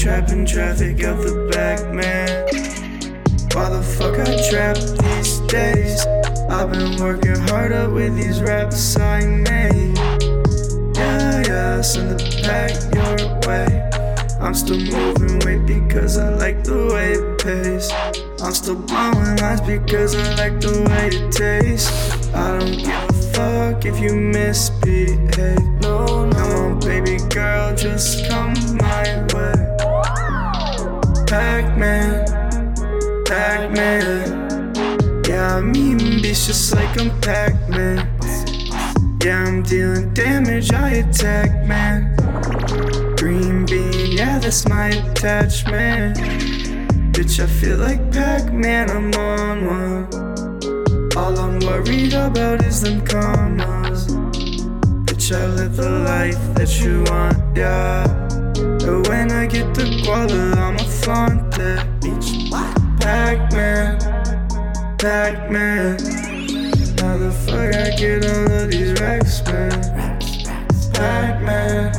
trapping traffic out the back, man. Why the fuck I trap these days? I've been working harder with these raps I made. Yeah, yeah, send the pack your way. I'm still moving weight because I like the way it pays. I'm still blowing lines because I like the way it tastes. I don't give a fuck if you misbehave. No, no, baby girl, just come my way. Yeah, I'm bitch just like I'm Pac-Man. Yeah, I'm dealing damage, I attack, man. Green bean, yeah, that's my attachment. Bitch, I feel like Pac Man, I'm on one. All I'm worried about is them commas. Bitch, I live the life that you want, yeah. But when I get the guala, I'ma flaunt Pac Man. How the fuck I get all of these racks, man? Pac Man,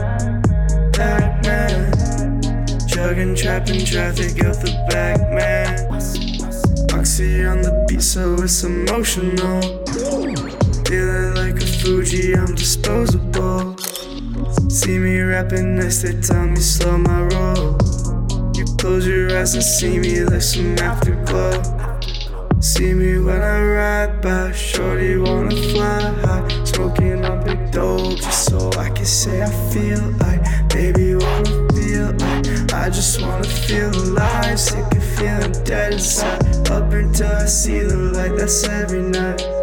Pac Man. Chugging, trapping traffic out the back, man. Oxy on the beat, so it's emotional. Feeling like a Fuji, I'm disposable. See me rapping next, they tell me slow my roll. You close your eyes and see me like some afterglow. See me when I ride by, shorty wanna fly high. Smoking on big dope just so I can say I feel like, baby wanna feel like, I just wanna feel alive. Sick of feeling dead inside, up until I see the light. That's every night.